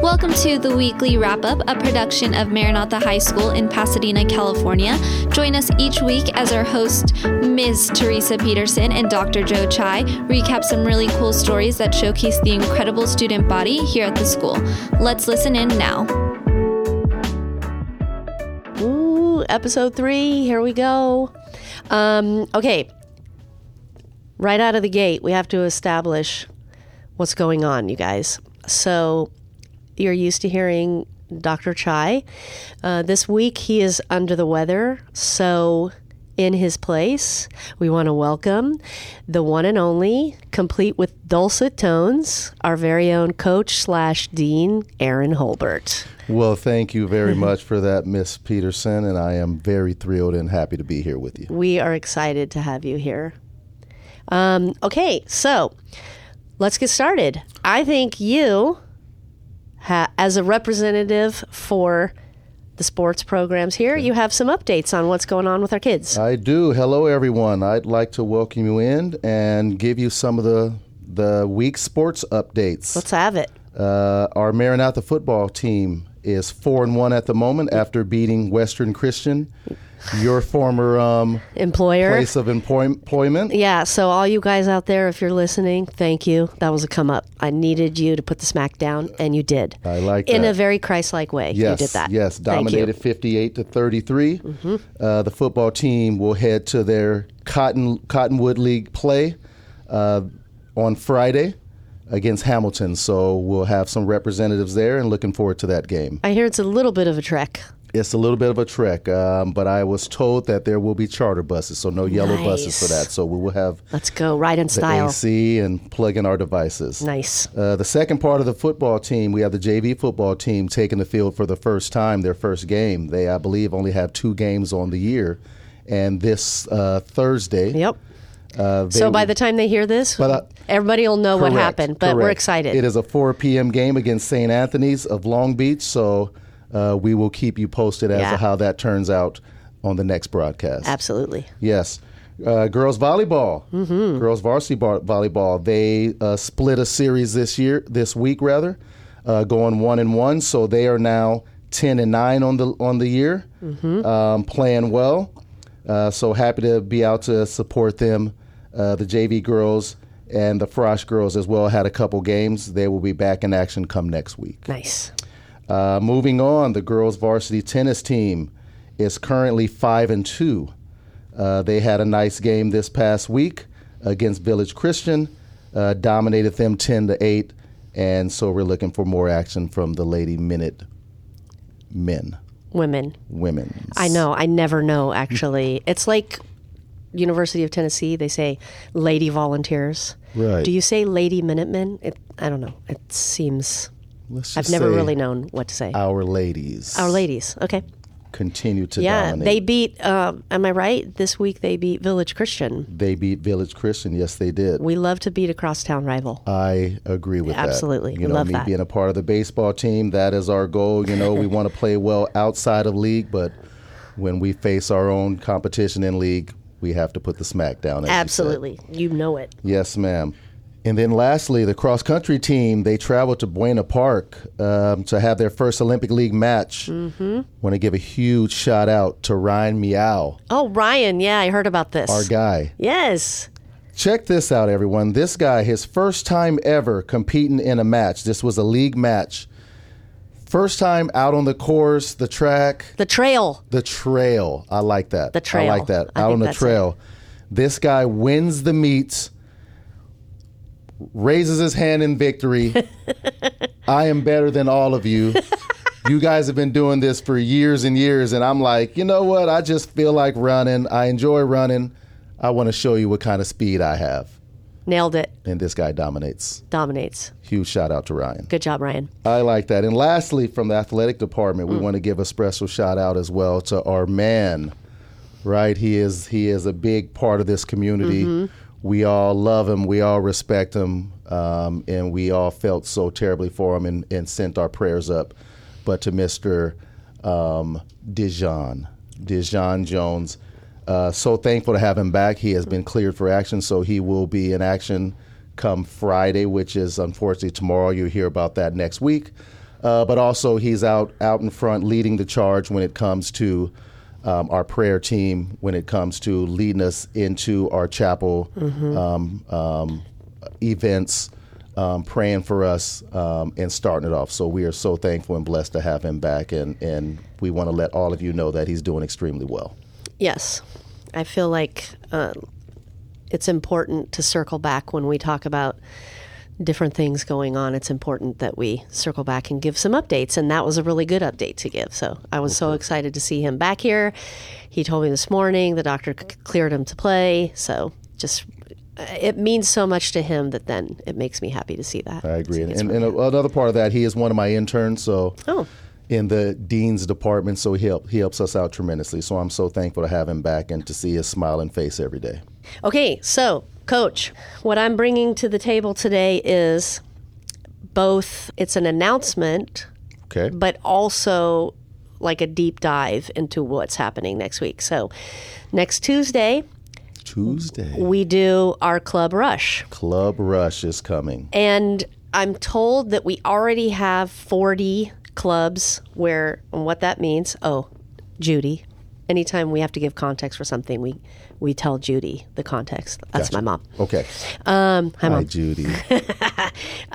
Welcome to the weekly wrap up, a production of Maranatha High School in Pasadena, California. Join us each week as our host, Ms. Teresa Petersen and Dr. Joe Chai, recap some really cool stories that showcase the incredible student body here at the school. Let's listen in now. Ooh, episode three. Here we go. Um, okay. Right out of the gate, we have to establish what's going on, you guys. So, you're used to hearing Dr. Chai. Uh, this week, he is under the weather. So, in his place, we want to welcome the one and only, complete with dulcet tones, our very own coach slash dean, Aaron Holbert. Well, thank you very much for that, Miss Petersen, and I am very thrilled and happy to be here with you. We are excited to have you here. Um, okay, so let's get started. I think you, ha- as a representative for the sports programs here, you have some updates on what's going on with our kids. I do. Hello, everyone. I'd like to welcome you in and give you some of the the week sports updates. Let's have it. Uh, our Maranatha football team is four and one at the moment after beating Western Christian, your former um, Employer. place of employ- employment. Yeah, so all you guys out there, if you're listening, thank you. That was a come up. I needed you to put the smack down, and you did. I like In that. a very Christ like way. Yes, you did that. yes. Mm-hmm. dominated 58 to 33. Uh, the football team will head to their Cotton Cottonwood League play uh, on Friday against Hamilton. So we'll have some representatives there, and looking forward to that game. I hear it's a little bit of a trek. It's a little bit of a trek, um, but I was told that there will be charter buses, so no yellow buses for that. So we will have Let's go. Ride in style. AC and plug in our devices. Nice. Uh, the second part of the football team, we have the JV football team taking the field for the first time, their first game. They, I believe, only have two games on the year. And this uh, Thursday, Yep. uh, So by will- the time they hear this, But, uh, everybody will know what happened. But we're excited. It is a 4 p.m. game against St. Anthony's of Long Beach, so uh, we will keep you posted as Yeah. to how that turns out on the next broadcast. Absolutely. Yes. Uh, girls volleyball, Mm-hmm. girls varsity bar- volleyball. They uh, split a series this year, this week rather, uh, going one and one. So they are now ten and nine on the on the year, Mm-hmm. um, playing well. Uh, so happy to be out to support them. Uh, the JV girls and the Frosh girls as well had a couple games. They will be back in action come next week. Nice. Uh, moving on, the girls varsity tennis team is currently five and two. Uh, they had a nice game this past week against Village Christian, uh, dominated them ten to eight, and so we're looking for more action from the Lady Minute men, Women. women. I know. I never know, actually. It's like University of Tennessee, they say lady volunteers. Right. Do you say lady Minutemen? It, I don't know. It seems. Let's I've never really known what to say. Our ladies, Our ladies. Okay. continue to Yeah. dominate. They beat, uh, am I right? This week they beat Village Christian. They beat Village Christian. Yes, they did. We love to beat a crosstown rival. I agree with that. Absolutely. You We know, love me that. being a part of the baseball team, that is our goal. You know, we want to play well outside of league, but when we face our own competition in league, we have to put the smack down. as you. Absolutely. You know it. Yes, ma'am. And then lastly, the cross country team, they traveled to Buena Park um, to have their first Olympic League match. Mm-hmm. Want to give a huge shout out to Ryan Meow, Oh, Ryan. Yeah, I heard about this. our guy. Yes. Check this out, everyone. This guy, his first time ever competing in a match. This was a league match. First time out on the course, the track, The trail. the trail. I like that. The trail. I like that. I out on the that's it. trail. This guy wins the meets, raises his hand in victory. I am better than all of you. You guys have been doing this for years and years, and I'm like, you know what? I just feel like running. I enjoy running. I want to show you what kind of speed I have. Nailed it. And this guy dominates. Dominates. Huge shout out to Ryan. Good job, Ryan. I like that. And lastly, from the athletic department, we mm. want to give a special shout out as well to our man. Right, he is he is a big part of this community. Mm-hmm. We all love him. We all respect him, um, and we all felt so terribly for him and, and sent our prayers up. But to Mister um, Dijon, Dijon Jones, uh, so thankful to have him back. He has been cleared for action, so he will be in action come Friday, which is unfortunately tomorrow. You'll hear about that next week. uh, but also he's out out in front leading the charge when it comes to um, our prayer team, when it comes to leading us into our chapel um, um, events, um, praying for us, um, and starting it off. So we are so thankful and blessed to have him back, and and we want to let all of you know that he's doing extremely well. Yes, I feel like uh, it's important to circle back when we talk about different things going on. It's important that we circle back and give some updates, and that was a really good update to give. So I was so excited to see him back here. He told me this morning the doctor c- cleared him to play. So just uh, it means so much to him that then it makes me happy to see that. I agree. So And, and another part of that, he is one of my interns. So Oh. in the dean's department, so he help, he helps us out tremendously. So I'm so thankful to have him back and to see his smiling face every day. Okay, so coach, what I'm bringing to the table today is both it's an announcement, Okay. but also like a deep dive into what's happening next week. So, next Tuesday, Tuesday, we do our club rush. Club Rush is coming. And I'm told that we already have 40 clubs where, and what that means, oh, Judy. Anytime we have to give context for something, we, we tell Judy the context. That's my mom. Okay. Um, hi, Hi, mom. Judy.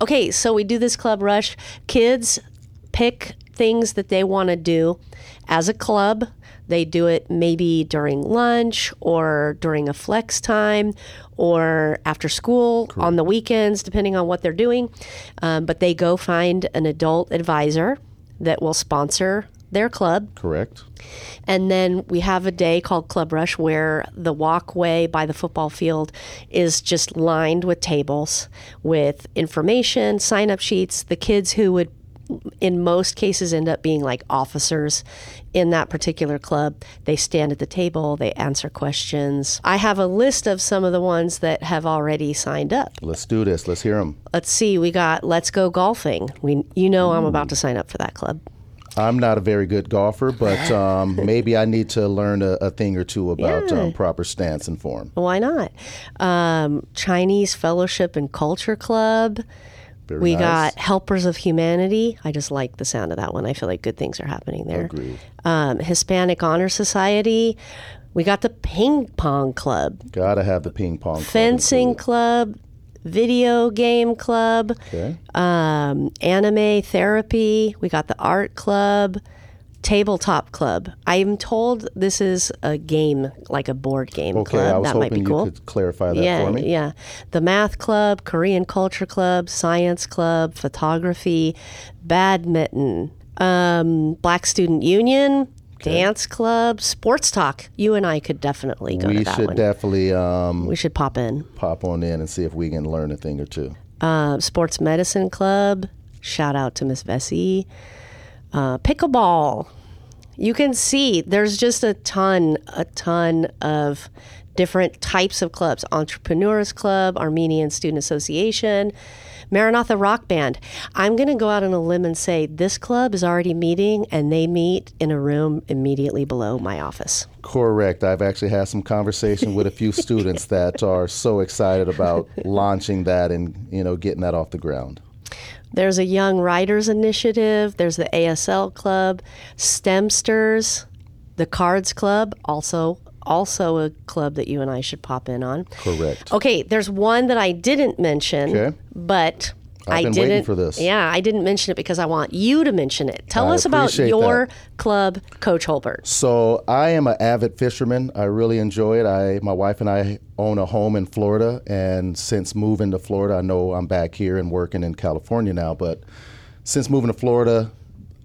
Okay, so we do this club rush. Kids pick things that they want to do as a club. They do it maybe during lunch or during a flex time or after school on the weekends, depending on what they're doing. Um, but they go find an adult advisor that will sponsor their club. Correct. And then we have a day called Club Rush where the walkway by the football field is just lined with tables with information, sign up sheets. The kids who would, in most cases, end up being like officers in that particular club, they stand at the table, they answer questions. I have a list of some of the ones that have already signed up. Let's do this. Let's hear them. Let's see, we got Let's Go Golfing. We, you know, I'm about to sign up for that club. I'm not a very good golfer, but um, maybe I need to learn a, a thing or two about Yeah. um, proper stance and form. Why not? Um, Chinese Fellowship and Culture Club. Very we nice. got Helpers of Humanity. I just like the sound of that one. I feel like good things are happening there. Um, Hispanic Honor Society. We got the Ping Pong Club, Gotta have the ping pong. club Fencing. Club, Video Game Club, Okay. um, Anime Therapy. We got the Art Club, Tabletop Club. I'm told this is a game, like a board game Okay. club. I was that might hoping be cool. you could clarify that yeah, for me. yeah. The Math Club, Korean Culture Club, Science Club, Photography, Badminton, um, Black Student Union, Dance Club, Sports Talk. You and I could definitely go We to that should one. definitely um, we should pop in. pop on in and see if we can learn a thing or two. Uh, Sports Medicine Club. Shout out to Miss Vesey. Uh, pickleball. You can see there's just a ton, a ton of different types of clubs Entrepreneurs Club, Armenian Student Association, Maranatha Rock Band. I'm going to go out on a limb and say this club is already meeting and they meet in a room immediately below my office. Correct. I've actually had some conversation with a few students that are so excited about launching that and you know getting that off the ground. There's a Young Writers Initiative. There's the ASL Club, STEMsters, the Cards Club, also also a club that you and I should pop in on. Correct. Okay, there's one that I didn't mention, Okay. but I've I been didn't. waiting for this. Yeah, I didn't mention it because I want you to mention it. Tell I us about your that. club, Coach Holbert. So I am an avid fisherman. I really enjoy it. I my wife and I own a home in Florida, and since moving to Florida, I know I'm back here and working in California now. But since moving to Florida,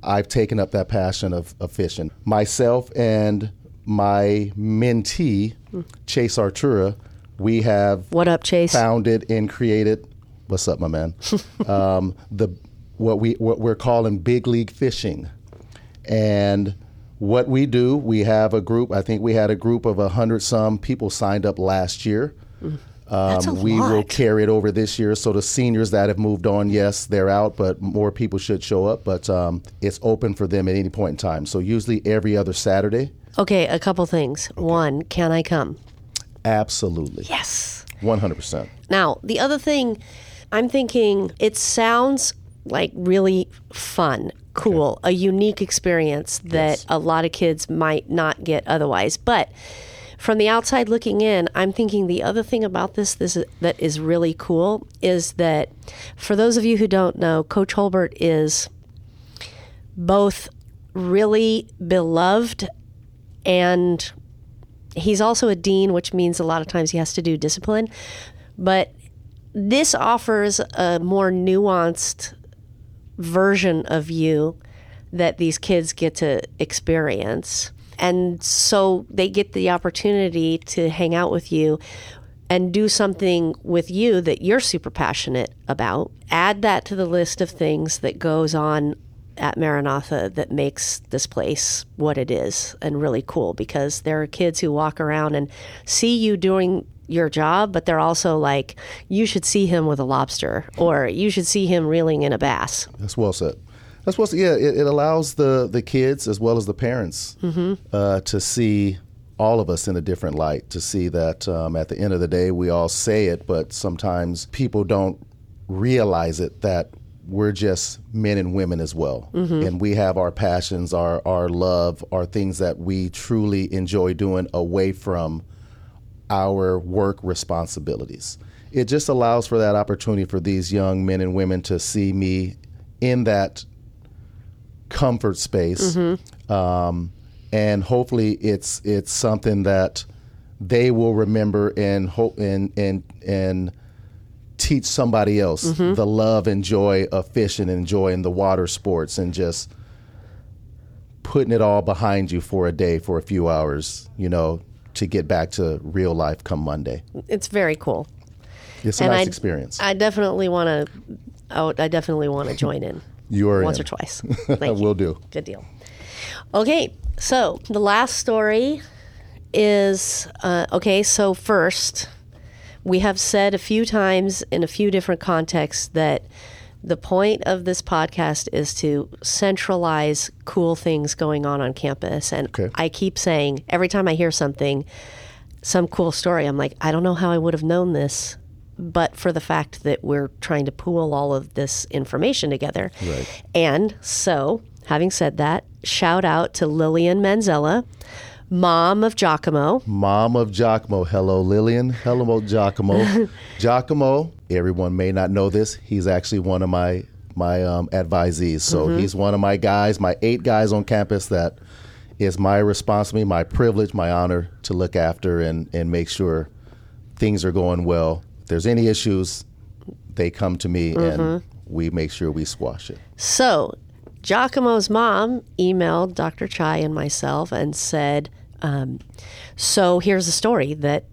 I've taken up that passion of, of fishing. Myself and my mentee, Chase Artura, we have What up, Chase? founded and created. What's up, my man? um, the what we what we're calling big league fishing, and what we do, we have a group. I think we had a group of a hundred some people signed up last year. Um, we will carry it over this year. So the seniors that have moved on, yes, they're out, but more people should show up. But um, it's open for them at any point in time. So usually every other Saturday. Okay, a couple things. One, can I come? Absolutely, Yes. one hundred percent. Now, the other thing, I'm thinking it sounds like really fun, cool, a unique experience that Yes. a lot of kids might not get otherwise. But from the outside looking in, I'm thinking the other thing about this, this is, that is really cool is that for those of you who don't know, Coach Holbert is both really beloved and he's also a dean, which means a lot of times he has to do discipline. But this offers a more nuanced version of you that these kids get to experience. And so they get the opportunity to hang out with you and do something with you that you're super passionate about. Add that to the list of things that goes on at Maranatha that makes this place what it is and really cool because there are kids who walk around and see you doing your job, but they're also like, you should see him with a lobster or you should see him reeling in a bass. That's well said. That's said. Yeah, it, it allows the the kids as well as the parents uh, to see all of us in a different light. To see that um, at the end of the day, we all say it, but sometimes people don't realize it that we're just men and women as well, and we have our passions, our our love, our things that we truly enjoy doing away from our work responsibilities. It just allows for that opportunity for these young men and women to see me in that comfort space, um, and hopefully it's it's something that they will remember and hope and and and teach somebody else the love and joy of fishing and enjoying the water sports and just putting it all behind you for a day for a few hours, you know, to get back to real life come Monday. It's very cool. It's a And nice I- experience. I definitely want to. I definitely want to join in You're once in. or twice. Thank you. Will do. Good deal. Okay, so the last story is uh, okay. So first, we have said a few times in a few different contexts that the point of this podcast is to centralize cool things going on on campus, and Okay. I keep saying every time I hear something, some cool story, I'm like, I don't know how I would have known this. But for the fact that we're trying to pool all of this information together. Right. And so, having said that, shout out to Lillian Manzella, mom of Giacomo. Mom of Giacomo. Hello, Lillian. Hello, Giacomo. Giacomo, everyone may not know this. He's actually one of my my um, advisees. So Mm-hmm. he's one of my guys, my eight guys on campus that is my responsibility, my privilege, my honor to look after and, and make sure things are going well. There's any issues, they come to me Mm-hmm. and we make sure we squash it. So, Giacomo's mom emailed Dr. Chai and myself and said, um, So here's a story that,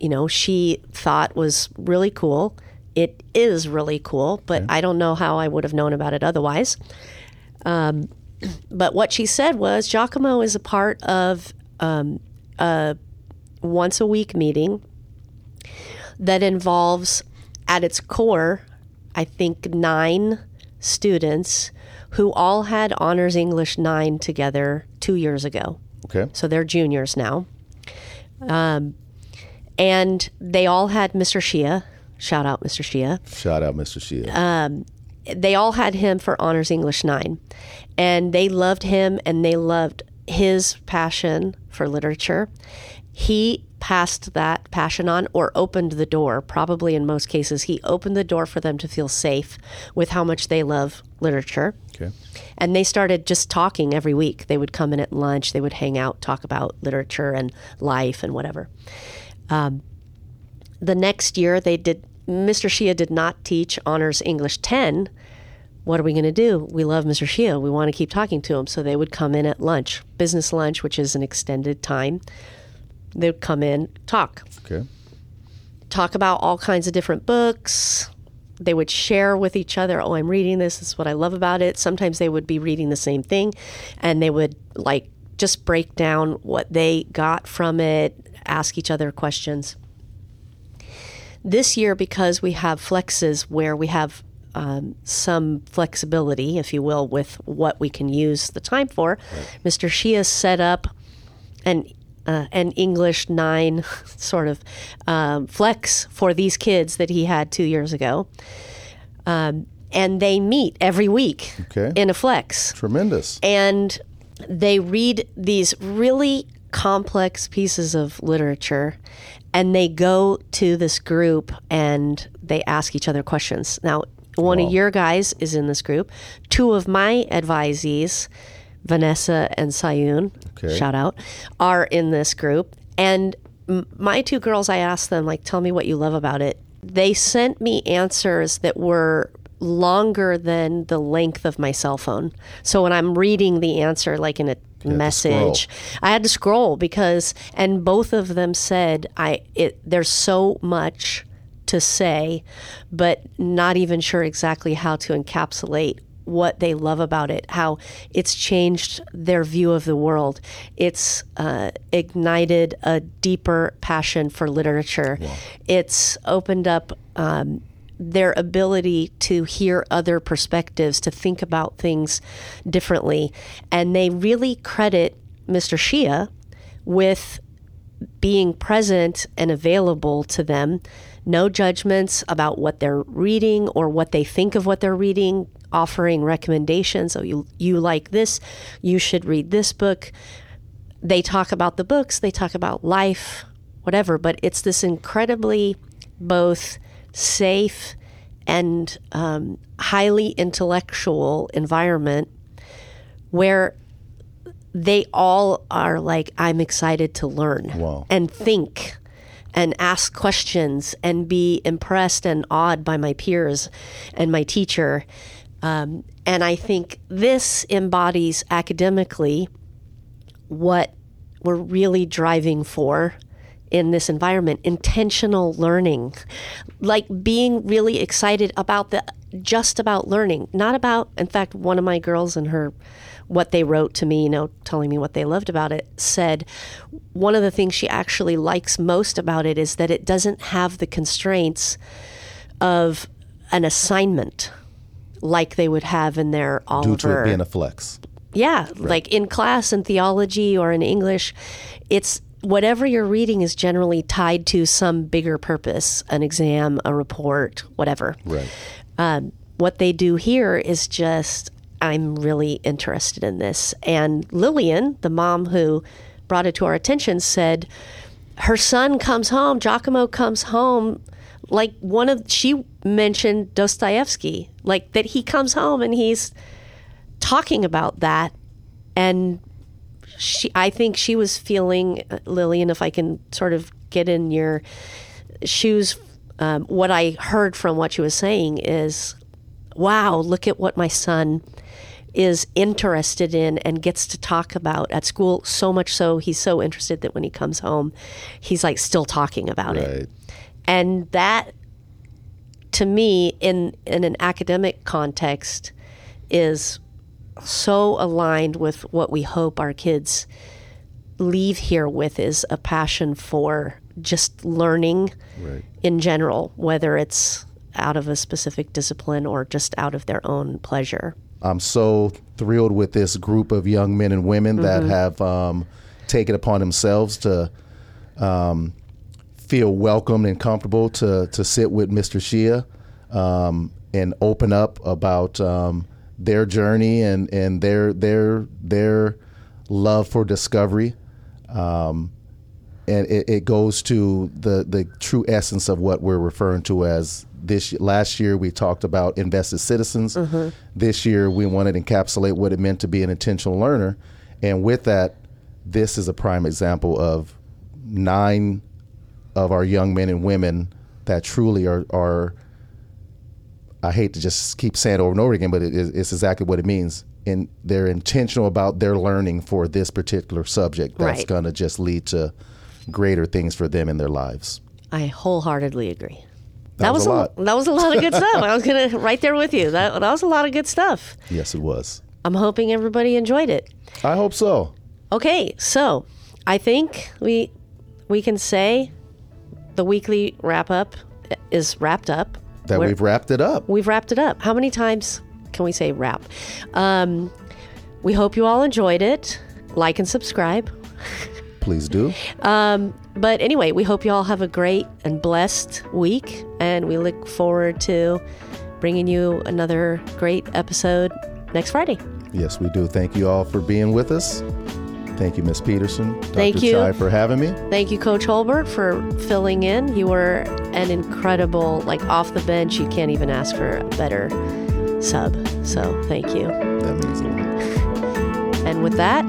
you know, she thought was really cool. It is really cool, but I don't know how I would have known about it otherwise. Um, but what she said was Giacomo is a part of um, a once a week meeting that involves, at its core, I think nine students who all had Honors English 9 together two years ago. Okay. So they're juniors now. Um, and they all had Mr. Shia. Shout out, Mr. Shia Shout out, Mr. Shia. they all had him for honors english 9 and they loved him and they loved his passion for literature he passed that passion on or opened the door probably in most cases he opened the door for them to feel safe with how much they love literature okay. and they started just talking every week. They would come in at lunch, they would hang out, talk about literature and life and whatever. Um, the next year, they did. Mr. Shia did not teach honors English 10. What are we going to do? We love Mr. Shia. We want to keep talking to him. So they would come in at lunch, business lunch, which is an extended time. They would come in, talk Okay. talk about all kinds of different books. They would share with each other, oh, I'm reading this. This is what I love about it. Sometimes they would be reading the same thing and they would like just break down what they got from it, ask each other questions. This year, because we have flexes where we have um, some flexibility, if you will, with what we can use the time for, Mr. Shia set up an uh, an English nine sort of um, flex for these kids that he had two years ago. Um, and they meet every week Okay. in a flex Tremendous. and they read these really complex pieces of literature and they go to this group and they ask each other questions. Now, one of your guys is in this group. Two of my advisees, Vanessa and Sayun, Okay. shout out, are in this group. And m- my two girls, I asked them, like, tell me what you love about it. They sent me answers that were longer than the length of my cell phone. So when I'm reading the answer, like in a message, I had to scroll because, and both of them said, I, it, there's so much to say, but not even sure exactly how to encapsulate what they love about it, how it's changed their view of the world. It's uh, ignited a deeper passion for literature. It's opened up um, their ability to hear other perspectives, to think about things differently. And they really credit Mr. Shia with being present and available to them. No judgments about what they're reading or what they think of what they're reading, offering recommendations. Oh, you, you like this, you should read this book. They talk about the books, they talk about life, whatever, but it's this incredibly both safe and um, highly intellectual environment where they all are like, I'm excited to learn Wow. and think and ask questions and be impressed and awed by my peers and my teacher. Um, and I think this embodies academically what we're really driving for in this environment intentional learning. Like being really excited about the just about learning not about in fact one of my girls and her what they wrote to me you know telling me what they loved about it said one of the things she actually likes most about it is that it doesn't have the constraints of an assignment like they would have in their Oliver Due to it being a flex. yeah, like in class in theology or in English, it's whatever you're reading is generally tied to some bigger purpose, an exam, a report, whatever. Right. Um, what they do here is just, I'm really interested in this. And Lillian, the mom who brought it to our attention, said her son comes home, Giacomo comes home. Like one of, she mentioned Dostoevsky, like that he comes home and he's talking about that. And she i think she was feeling uh, lillian if i can sort of get in your shoes um, what i heard from what she was saying is wow look at what my son is interested in and gets to talk about at school. So much so he's so interested that when he comes home he's like still talking about it. Right. And that to me in in an academic context is so aligned with what we hope our kids leave here with is a passion for just learning Right. in general whether it's out of a specific discipline or just out of their own pleasure I'm so thrilled with this group of young men and women that Mm-hmm. have um, taken upon themselves to um, feel welcomed and comfortable to to sit with Mr. Shia um, and open up about um, their journey and, and their their their love for discovery. Um, and it, it goes to the the true essence of what we're referring to as this last year we talked about invested citizens this year we wanted to encapsulate what it meant to be an intentional learner and with that this is a prime example of nine of our young men and women that truly are are I hate to just keep saying it over and over again, but it is, it's exactly what it means. And they're intentional about their learning for this particular subject. That's Right. going to just lead to greater things for them in their lives. i wholeheartedly agree That was a lot. that was a lot of good stuff i was gonna right there with you that, that was a lot of good stuff Yes, it was. i'm hoping everybody enjoyed it I hope so. Okay, so I think we we can say the weekly wrap up is wrapped up. That We're- we've wrapped it up. we've wrapped it up. How many times can we say wrap? Um, we hope you all enjoyed it. Like and subscribe. Please do. Um, But anyway, we hope you all have a great and blessed week, and we look forward to bringing you another great episode next Friday. Yes, we do. Thank you all for being with us. Thank you, Miss Petersen. Dr. Thank you. Chai, for having me. Thank you, Coach Holbert, for filling in. You were an incredible, like off the bench. You can't even ask for a better sub. So thank you. That means a lot. And with that,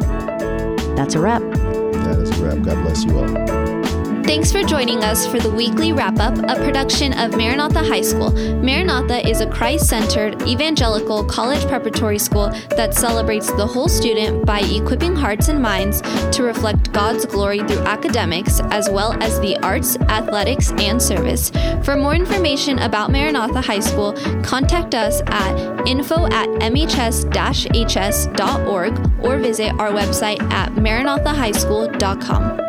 that's a wrap. That is a wrap. God bless you all. Thanks for joining us for the weekly wrap up, a production of Maranatha High School. Maranatha is a Christ centered evangelical college preparatory school that celebrates the whole student by equipping hearts and minds to reflect God's glory through academics as well as the arts, athletics, and service. For more information about Maranatha High School, contact us at info at mhs hs.org or visit our website at maranathahighschool.com.